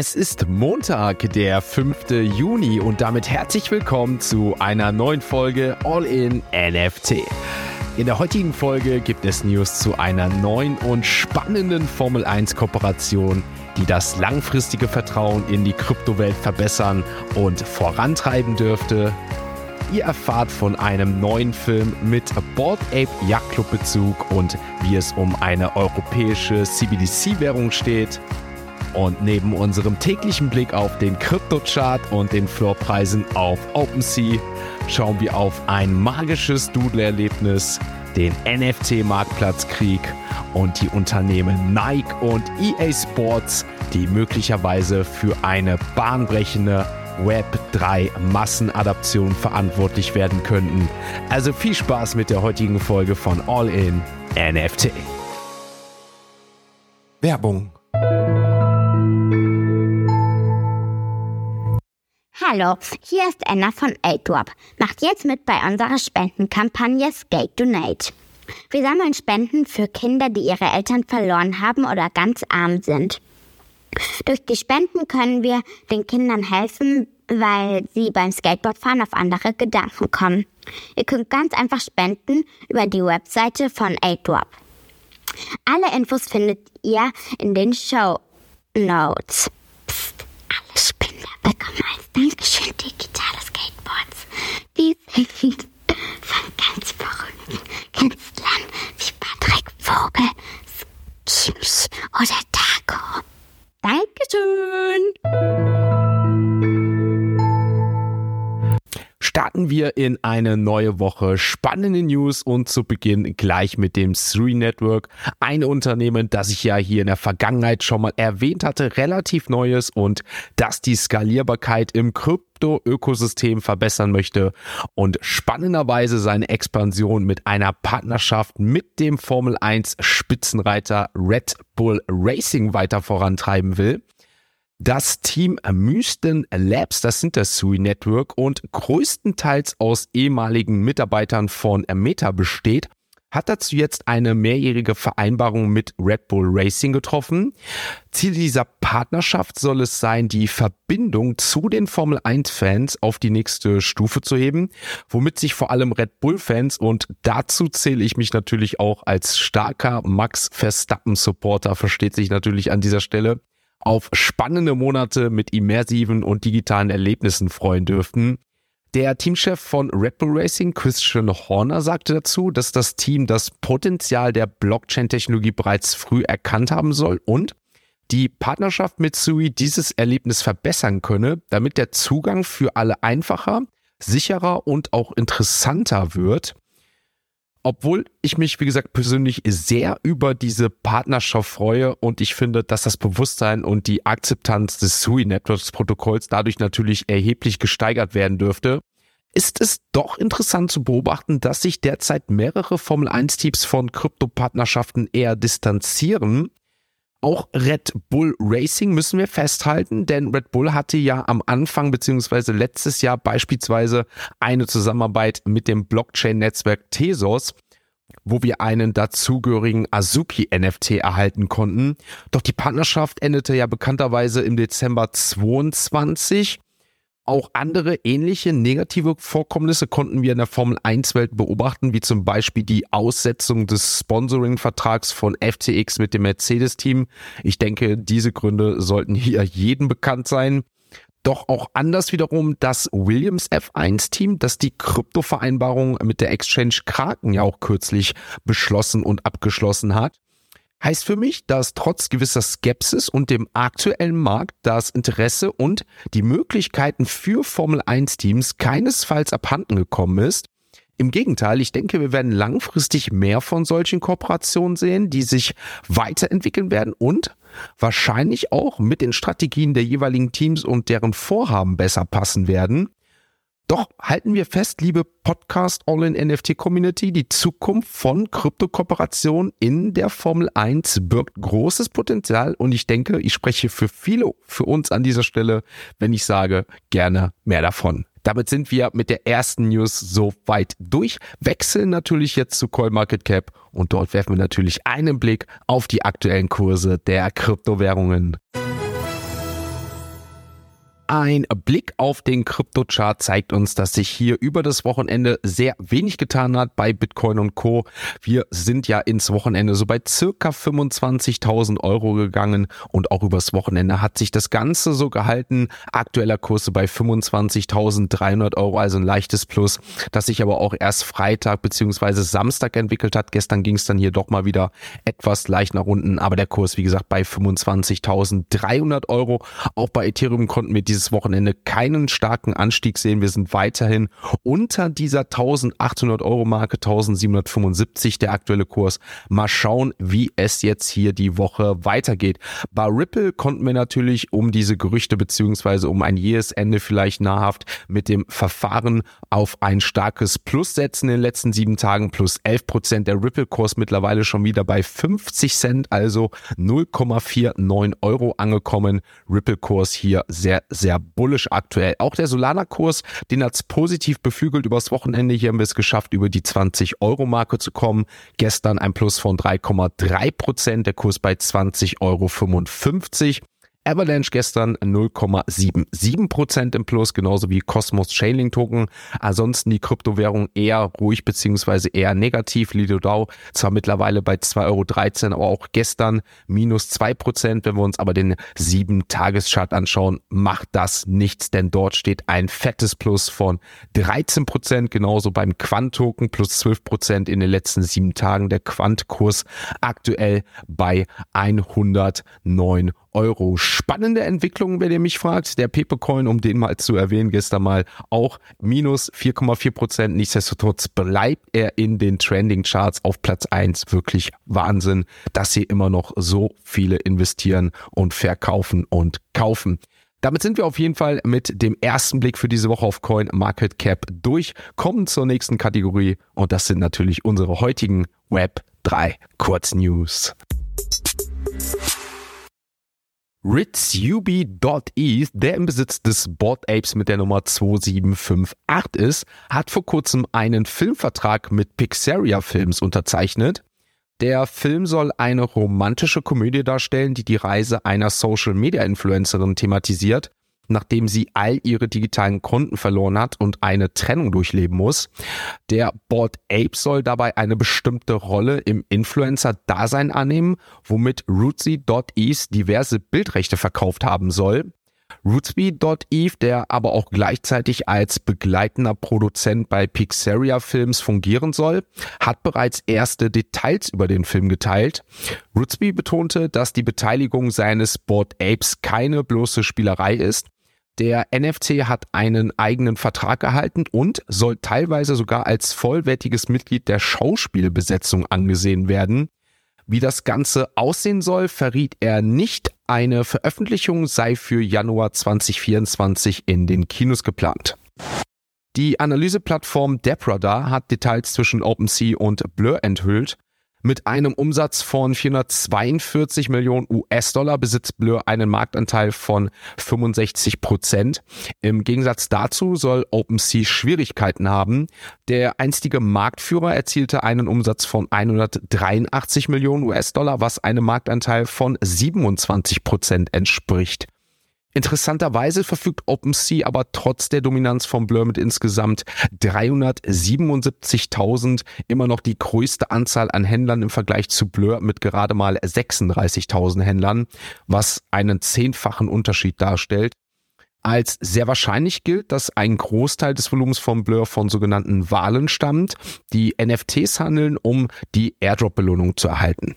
Es ist Montag, der 5. Juni und damit herzlich willkommen zu einer neuen Folge All in NFT. In der heutigen Folge gibt es News zu einer neuen und spannenden Formel 1 Kooperation, die das langfristige Vertrauen in die Kryptowelt verbessern und vorantreiben dürfte. Ihr erfahrt von einem neuen Film mit Board Ape Yacht Club Bezug und wie es um eine europäische CBDC-Währung steht. Und neben unserem täglichen Blick auf den Kryptochart und den Floorpreisen auf OpenSea schauen wir auf ein magisches Doodle-Erlebnis, den NFT-Marktplatzkrieg und die Unternehmen Nike und EA Sports, die möglicherweise für eine bahnbrechende Web3 Massenadaption verantwortlich werden könnten. Also viel Spaß mit der heutigen Folge von All In NFT. Werbung Hallo, hier ist Anna von AidWap. Macht jetzt mit bei unserer Spendenkampagne Skate Donate. Wir sammeln Spenden für Kinder, die ihre Eltern verloren haben oder ganz arm sind. Durch die Spenden können wir den Kindern helfen, weil sie beim Skateboardfahren auf andere Gedanken kommen. Ihr könnt ganz einfach spenden über die Webseite von AidWap. Alle Infos findet ihr in den Show Notes. Spender bekommen als Dankeschön digitale Skateboards. Die sind von ganz verrückten Künstlern wie Patrick Vogel, Skimsch oder Taco. Dankeschön! Starten wir in eine neue Woche. Spannende News und zu Beginn gleich mit dem Three Network. Ein Unternehmen, das ich ja hier in der Vergangenheit schon mal erwähnt hatte, relativ neues und das die Skalierbarkeit im Krypto-Ökosystem verbessern möchte und spannenderweise seine Expansion mit einer Partnerschaft mit dem Formel 1 Spitzenreiter Red Bull Racing weiter vorantreiben will. Das Team Mysten Labs, das sind das SUI Network und größtenteils aus ehemaligen Mitarbeitern von Meta besteht, hat dazu jetzt eine mehrjährige Vereinbarung mit Red Bull Racing getroffen. Ziel dieser Partnerschaft soll es sein, die Verbindung zu den Formel 1 Fans auf die nächste Stufe zu heben, womit sich vor allem Red Bull Fans und dazu zähle ich mich natürlich auch als starker Max Verstappen Supporter, versteht sich natürlich an dieser Stelle, auf spannende Monate mit immersiven und digitalen Erlebnissen freuen dürften. Der Teamchef von Red Bull Racing, Christian Horner, sagte dazu, dass das Team das Potenzial der Blockchain-Technologie bereits früh erkannt haben soll und die Partnerschaft mit Sui dieses Erlebnis verbessern könne, damit der Zugang für alle einfacher, sicherer und auch interessanter wird obwohl ich mich, wie gesagt, persönlich sehr über diese Partnerschaft freue und ich finde, dass das Bewusstsein und die Akzeptanz des SUI Networks Protokolls dadurch natürlich erheblich gesteigert werden dürfte, ist es doch interessant zu beobachten, dass sich derzeit mehrere Formel 1 Teams von Kryptopartnerschaften eher distanzieren auch Red Bull Racing müssen wir festhalten, denn Red Bull hatte ja am Anfang beziehungsweise letztes Jahr beispielsweise eine Zusammenarbeit mit dem Blockchain-Netzwerk Tesos, wo wir einen dazugehörigen Azuki NFT erhalten konnten. Doch die Partnerschaft endete ja bekannterweise im Dezember 22 auch andere ähnliche negative Vorkommnisse konnten wir in der Formel 1 Welt beobachten, wie zum Beispiel die Aussetzung des Sponsoring-Vertrags von FTX mit dem Mercedes-Team. Ich denke, diese Gründe sollten hier jedem bekannt sein. Doch auch anders wiederum das Williams F1-Team, das die Krypto-Vereinbarung mit der Exchange Kraken ja auch kürzlich beschlossen und abgeschlossen hat. Heißt für mich, dass trotz gewisser Skepsis und dem aktuellen Markt das Interesse und die Möglichkeiten für Formel 1 Teams keinesfalls abhanden gekommen ist. Im Gegenteil, ich denke, wir werden langfristig mehr von solchen Kooperationen sehen, die sich weiterentwickeln werden und wahrscheinlich auch mit den Strategien der jeweiligen Teams und deren Vorhaben besser passen werden. Doch halten wir fest, liebe Podcast All-in-NFT Community, die Zukunft von Kryptokooperation in der Formel 1 birgt großes Potenzial und ich denke, ich spreche für viele, für uns an dieser Stelle, wenn ich sage, gerne mehr davon. Damit sind wir mit der ersten News so weit durch, wechseln natürlich jetzt zu CoinMarketCap und dort werfen wir natürlich einen Blick auf die aktuellen Kurse der Kryptowährungen. Ein Blick auf den Kryptochart zeigt uns, dass sich hier über das Wochenende sehr wenig getan hat bei Bitcoin und Co. Wir sind ja ins Wochenende so bei circa 25.000 Euro gegangen und auch übers Wochenende hat sich das Ganze so gehalten. Aktueller Kurs bei 25.300 Euro, also ein leichtes Plus, das sich aber auch erst Freitag beziehungsweise Samstag entwickelt hat. Gestern ging es dann hier doch mal wieder etwas leicht nach unten, aber der Kurs, wie gesagt, bei 25.300 Euro. Auch bei Ethereum konnten wir dieses Wochenende keinen starken Anstieg sehen. Wir sind weiterhin unter dieser 1800 Euro Marke, 1775 der aktuelle Kurs. Mal schauen, wie es jetzt hier die Woche weitergeht. Bei Ripple konnten wir natürlich um diese Gerüchte beziehungsweise um ein jähes Ende vielleicht nahrhaft mit dem Verfahren auf ein starkes Plus setzen in den letzten sieben Tagen plus 11 Prozent. Der Ripple-Kurs mittlerweile schon wieder bei 50 Cent, also 0,49 Euro angekommen. Ripple-Kurs hier sehr, sehr bullish aktuell. Auch der Solana-Kurs, den hat's positiv beflügelt übers Wochenende. Hier haben wir es geschafft, über die 20 Euro Marke zu kommen. Gestern ein Plus von 3,3 Prozent, der Kurs bei 20,55 Euro. Avalanche gestern 0,77% im Plus, genauso wie Cosmos Chainlink Token. Ansonsten die Kryptowährung eher ruhig beziehungsweise eher negativ. Lido DAO zwar mittlerweile bei 2,13 Euro, aber auch gestern minus 2%. Wenn wir uns aber den 7-Tages-Chart anschauen, macht das nichts, denn dort steht ein fettes Plus von 13%, genauso beim Quant-Token plus 12% in den letzten sieben Tagen. Der Quant-Kurs aktuell bei 109 Euro. Spannende Entwicklung, wenn ihr mich fragt. Der Pepecoin, um den mal zu erwähnen, gestern mal auch minus 4,4 Prozent. Nichtsdestotrotz bleibt er in den Trending Charts auf Platz 1. Wirklich Wahnsinn, dass hier immer noch so viele investieren und verkaufen und kaufen. Damit sind wir auf jeden Fall mit dem ersten Blick für diese Woche auf Coin Market Cap durch. Kommen zur nächsten Kategorie und das sind natürlich unsere heutigen Web 3 Kurznews. Ritsubi.eth, der im Besitz des Board Apes mit der Nummer 2758 ist, hat vor kurzem einen Filmvertrag mit Pixaria Films unterzeichnet. Der Film soll eine romantische Komödie darstellen, die die Reise einer Social Media Influencerin thematisiert nachdem sie all ihre digitalen Konten verloren hat und eine Trennung durchleben muss. Der Board Ape soll dabei eine bestimmte Rolle im Influencer-Dasein annehmen, womit Rootsy.eth diverse Bildrechte verkauft haben soll. Rootsby.eve, der aber auch gleichzeitig als begleitender Produzent bei Pixaria Films fungieren soll, hat bereits erste Details über den Film geteilt. Rootsby betonte, dass die Beteiligung seines Board Apes keine bloße Spielerei ist, der NFC hat einen eigenen Vertrag erhalten und soll teilweise sogar als vollwertiges Mitglied der Schauspielbesetzung angesehen werden. Wie das Ganze aussehen soll, verriet er nicht. Eine Veröffentlichung sei für Januar 2024 in den Kinos geplant. Die Analyseplattform Depradar hat Details zwischen OpenSea und Blur enthüllt. Mit einem Umsatz von 442 Millionen US-Dollar besitzt Blur einen Marktanteil von 65 Prozent. Im Gegensatz dazu soll OpenSea Schwierigkeiten haben. Der einstige Marktführer erzielte einen Umsatz von 183 Millionen US-Dollar, was einem Marktanteil von 27 Prozent entspricht. Interessanterweise verfügt OpenSea aber trotz der Dominanz von Blur mit insgesamt 377.000 immer noch die größte Anzahl an Händlern im Vergleich zu Blur mit gerade mal 36.000 Händlern, was einen zehnfachen Unterschied darstellt. Als sehr wahrscheinlich gilt, dass ein Großteil des Volumens von Blur von sogenannten Wahlen stammt, die NFTs handeln, um die Airdrop-Belohnung zu erhalten.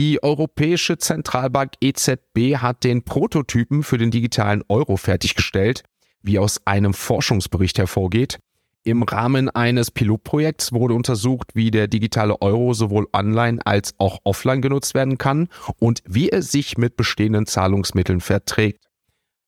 Die Europäische Zentralbank EZB hat den Prototypen für den digitalen Euro fertiggestellt, wie aus einem Forschungsbericht hervorgeht. Im Rahmen eines Pilotprojekts wurde untersucht, wie der digitale Euro sowohl online als auch offline genutzt werden kann und wie er sich mit bestehenden Zahlungsmitteln verträgt.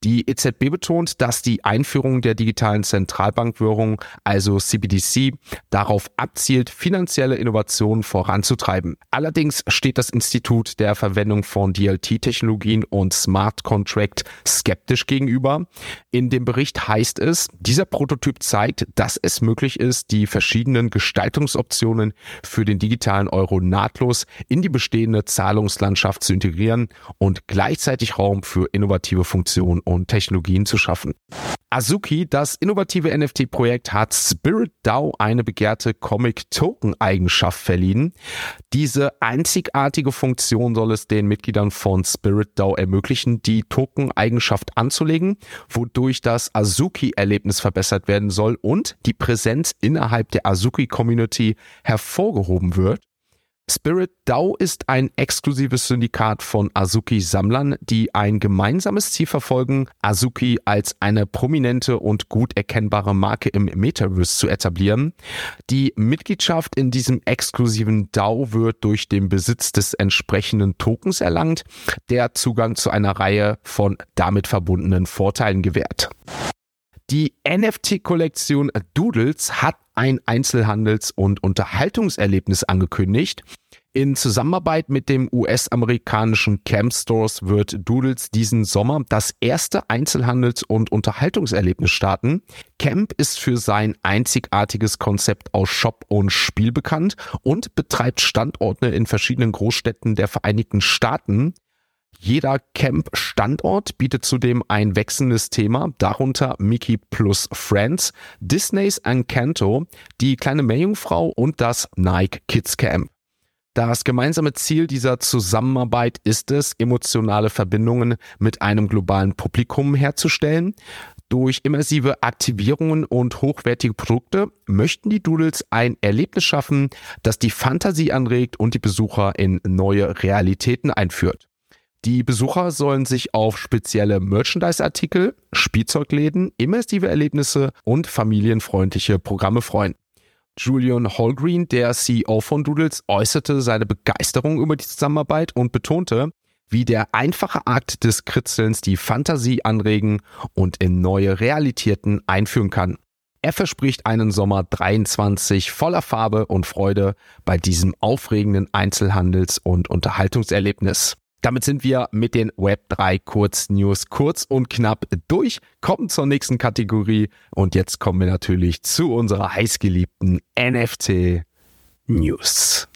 Die EZB betont, dass die Einführung der digitalen Zentralbankwährung, also CBDC, darauf abzielt, finanzielle Innovationen voranzutreiben. Allerdings steht das Institut der Verwendung von DLT-Technologien und Smart Contract skeptisch gegenüber. In dem Bericht heißt es, dieser Prototyp zeigt, dass es möglich ist, die verschiedenen Gestaltungsoptionen für den digitalen Euro nahtlos in die bestehende Zahlungslandschaft zu integrieren und gleichzeitig Raum für innovative Funktionen und Technologien zu schaffen. Azuki, das innovative NFT-Projekt, hat Spirit DAO eine begehrte Comic-Token-Eigenschaft verliehen. Diese einzigartige Funktion soll es den Mitgliedern von Spirit DAO ermöglichen, die Token-Eigenschaft anzulegen, wodurch das Azuki-Erlebnis verbessert werden soll und die Präsenz innerhalb der Azuki-Community hervorgehoben wird. Spirit DAO ist ein exklusives Syndikat von Azuki-Sammlern, die ein gemeinsames Ziel verfolgen, Azuki als eine prominente und gut erkennbare Marke im Metaverse zu etablieren. Die Mitgliedschaft in diesem exklusiven DAO wird durch den Besitz des entsprechenden Tokens erlangt, der Zugang zu einer Reihe von damit verbundenen Vorteilen gewährt. Die NFT-Kollektion Doodles hat ein Einzelhandels- und Unterhaltungserlebnis angekündigt. In Zusammenarbeit mit dem US-amerikanischen Camp Stores wird Doodles diesen Sommer das erste Einzelhandels- und Unterhaltungserlebnis starten. Camp ist für sein einzigartiges Konzept aus Shop und Spiel bekannt und betreibt Standorte in verschiedenen Großstädten der Vereinigten Staaten. Jeder Camp-Standort bietet zudem ein wechselndes Thema, darunter Mickey plus Friends, Disneys Encanto, die kleine Meerjungfrau und das Nike Kids Camp. Das gemeinsame Ziel dieser Zusammenarbeit ist es, emotionale Verbindungen mit einem globalen Publikum herzustellen. Durch immersive Aktivierungen und hochwertige Produkte möchten die Doodles ein Erlebnis schaffen, das die Fantasie anregt und die Besucher in neue Realitäten einführt. Die Besucher sollen sich auf spezielle Merchandise-Artikel, Spielzeugläden, immersive Erlebnisse und familienfreundliche Programme freuen. Julian Hallgreen, der CEO von Doodles, äußerte seine Begeisterung über die Zusammenarbeit und betonte, wie der einfache Akt des Kritzelns die Fantasie anregen und in neue Realitäten einführen kann. Er verspricht einen Sommer 23 voller Farbe und Freude bei diesem aufregenden Einzelhandels- und Unterhaltungserlebnis. Damit sind wir mit den Web3 Kurznews kurz und knapp durch, kommen zur nächsten Kategorie und jetzt kommen wir natürlich zu unserer heißgeliebten NFT News.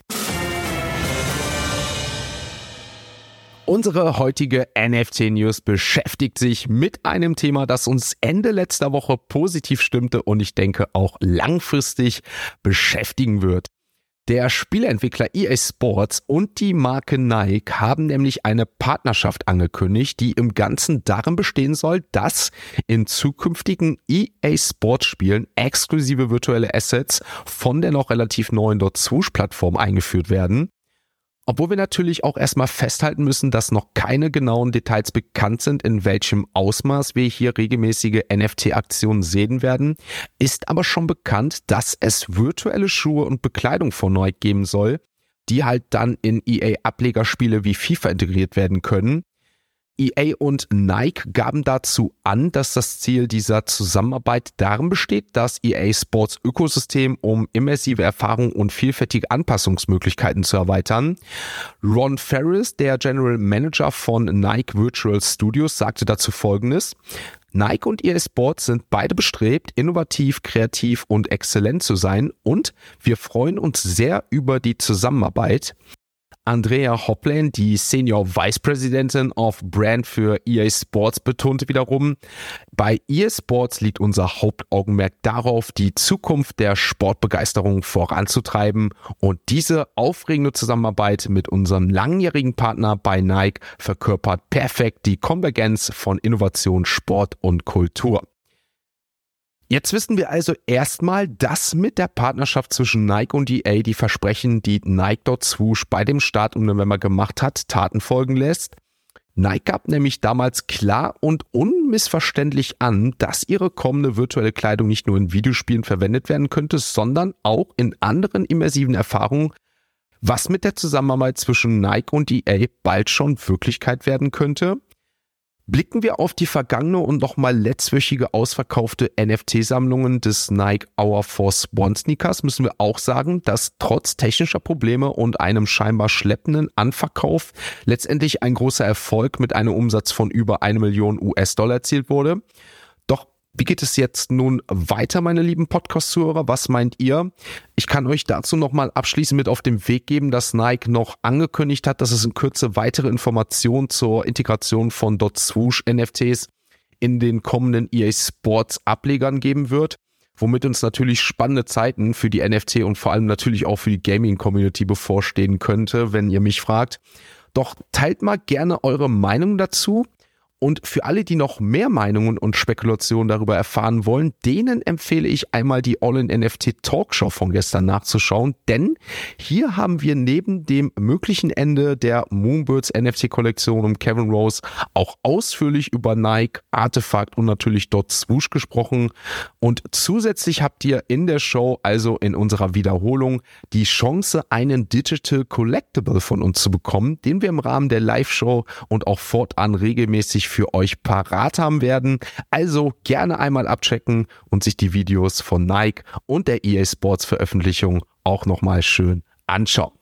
Unsere heutige NFT News beschäftigt sich mit einem Thema, das uns Ende letzter Woche positiv stimmte und ich denke auch langfristig beschäftigen wird. Der Spieleentwickler EA Sports und die Marke Nike haben nämlich eine Partnerschaft angekündigt, die im Ganzen darin bestehen soll, dass in zukünftigen EA Sports Spielen exklusive virtuelle Assets von der noch relativ neuen Swoosh-Plattform eingeführt werden. Obwohl wir natürlich auch erstmal festhalten müssen, dass noch keine genauen Details bekannt sind, in welchem Ausmaß wir hier regelmäßige NFT-Aktionen sehen werden, ist aber schon bekannt, dass es virtuelle Schuhe und Bekleidung von Nike geben soll, die halt dann in EA-Ablegerspiele wie FIFA integriert werden können. EA und Nike gaben dazu an, dass das Ziel dieser Zusammenarbeit darin besteht, das EA Sports Ökosystem um immersive Erfahrung und vielfältige Anpassungsmöglichkeiten zu erweitern. Ron Ferris, der General Manager von Nike Virtual Studios, sagte dazu Folgendes. Nike und EA Sports sind beide bestrebt, innovativ, kreativ und exzellent zu sein und wir freuen uns sehr über die Zusammenarbeit. Andrea Hoplane, die Senior Vice Presidentin of Brand für EA Sports, betonte wiederum, bei EA Sports liegt unser Hauptaugenmerk darauf, die Zukunft der Sportbegeisterung voranzutreiben und diese aufregende Zusammenarbeit mit unserem langjährigen Partner bei Nike verkörpert perfekt die Konvergenz von Innovation, Sport und Kultur. Jetzt wissen wir also erstmal, dass mit der Partnerschaft zwischen Nike und EA die Versprechen, die Nike dort Swoosh bei dem Start im November gemacht hat, Taten folgen lässt. Nike gab nämlich damals klar und unmissverständlich an, dass ihre kommende virtuelle Kleidung nicht nur in Videospielen verwendet werden könnte, sondern auch in anderen immersiven Erfahrungen, was mit der Zusammenarbeit zwischen Nike und EA bald schon Wirklichkeit werden könnte. Blicken wir auf die vergangene und nochmal letztwöchige ausverkaufte NFT-Sammlungen des Nike Hour Force One Sneakers, müssen wir auch sagen, dass trotz technischer Probleme und einem scheinbar schleppenden Anverkauf letztendlich ein großer Erfolg mit einem Umsatz von über eine Million US-Dollar erzielt wurde. Wie geht es jetzt nun weiter, meine lieben Podcast-Zuhörer? Was meint ihr? Ich kann euch dazu nochmal abschließend mit auf den Weg geben, dass Nike noch angekündigt hat, dass es in Kürze weitere Informationen zur Integration von Dot Swoosh NFTs in den kommenden EA Sports Ablegern geben wird womit uns natürlich spannende Zeiten für die NFT und vor allem natürlich auch für die Gaming-Community bevorstehen könnte, wenn ihr mich fragt. Doch teilt mal gerne eure Meinung dazu. Und für alle, die noch mehr Meinungen und Spekulationen darüber erfahren wollen, denen empfehle ich einmal die All-in-NFT Talkshow von gestern nachzuschauen, denn hier haben wir neben dem möglichen Ende der Moonbirds NFT-Kollektion um Kevin Rose auch ausführlich über Nike, Artefakt und natürlich Dot Swoosh gesprochen. Und zusätzlich habt ihr in der Show, also in unserer Wiederholung, die Chance, einen Digital Collectible von uns zu bekommen, den wir im Rahmen der Live-Show und auch fortan regelmäßig für euch parat haben werden. Also gerne einmal abchecken und sich die Videos von Nike und der EA Sports Veröffentlichung auch nochmal schön anschauen.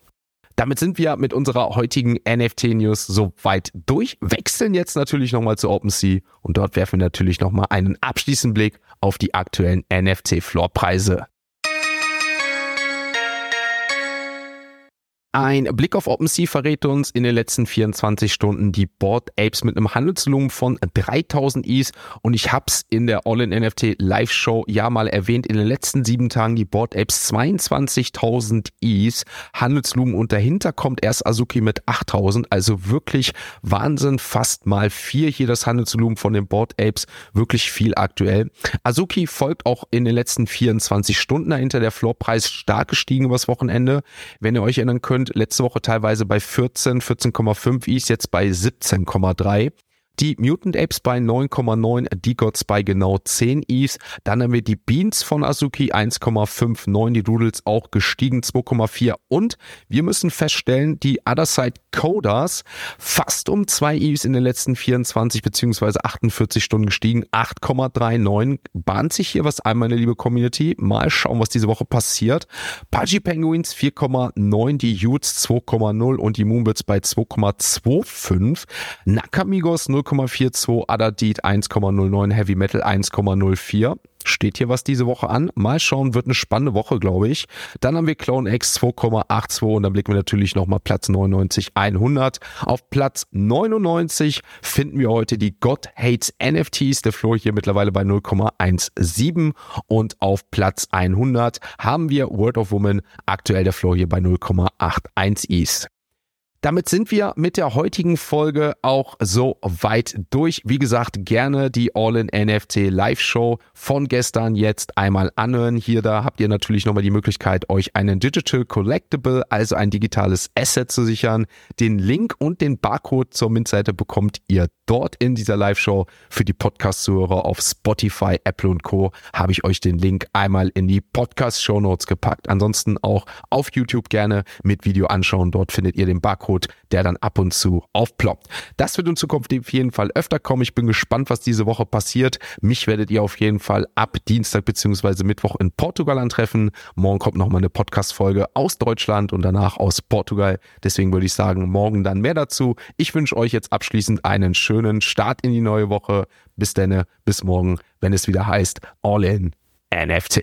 Damit sind wir mit unserer heutigen NFT-News soweit durch. Wechseln jetzt natürlich nochmal zu OpenSea und dort werfen wir natürlich nochmal einen abschließenden Blick auf die aktuellen NFT-Floorpreise. Ein Blick auf OpenSea verrät uns in den letzten 24 Stunden die Board Apes mit einem Handelsvolumen von 3000 Is. Und ich hab's in der All-in NFT Live Show ja mal erwähnt, in den letzten sieben Tagen die Board Apes 22.000 Is. Handelsvolumen und dahinter kommt erst Azuki mit 8000, also wirklich Wahnsinn, fast mal vier hier das Handelsvolumen von den Board Apes, wirklich viel aktuell. Azuki folgt auch in den letzten 24 Stunden dahinter, der Floorpreis stark gestiegen übers Wochenende. Wenn ihr euch erinnern könnt, und letzte Woche teilweise bei 14, 14,5 Is, jetzt bei 17,3. Die Mutant Apes bei 9,9, die Gods bei genau 10 Is. Dann haben wir die Beans von Azuki 1,59, die Doodles auch gestiegen 2,4 und wir müssen feststellen, die Other Side Coders fast um 2 Is in den letzten 24 bzw. 48 Stunden gestiegen, 8,39. Bahnt sich hier was ein, meine liebe Community. Mal schauen, was diese Woche passiert. Pudgy Penguins 4,9, die Utes 2,0 und die Moonbirds bei 2,25. Nakamigos 0, 0,42, Adadit 1,09, Heavy Metal 1,04. Steht hier was diese Woche an? Mal schauen, wird eine spannende Woche, glaube ich. Dann haben wir Clone X 2,82 und dann blicken wir natürlich nochmal Platz 99, 100. Auf Platz 99 finden wir heute die God Hates NFTs. Der Floor hier mittlerweile bei 0,17 und auf Platz 100 haben wir World of Woman. Aktuell der Floor hier bei 0,81 Is. Damit sind wir mit der heutigen Folge auch so weit durch. Wie gesagt, gerne die All-in-NFT Live-Show von gestern jetzt einmal anhören. Hier da habt ihr natürlich nochmal die Möglichkeit, euch einen Digital Collectible, also ein digitales Asset zu sichern. Den Link und den Barcode zur Mint-Seite bekommt ihr dort in dieser Live-Show. Für die Podcast-Zuhörer auf Spotify, Apple und Co. habe ich euch den Link einmal in die Podcast-Show Notes gepackt. Ansonsten auch auf YouTube gerne mit Video anschauen. Dort findet ihr den Barcode Code, der dann ab und zu aufploppt. Das wird in Zukunft auf jeden Fall öfter kommen. Ich bin gespannt, was diese Woche passiert. Mich werdet ihr auf jeden Fall ab Dienstag bzw. Mittwoch in Portugal antreffen. Morgen kommt nochmal eine Podcast-Folge aus Deutschland und danach aus Portugal. Deswegen würde ich sagen, morgen dann mehr dazu. Ich wünsche euch jetzt abschließend einen schönen Start in die neue Woche. Bis dann, bis morgen, wenn es wieder heißt All in NFT.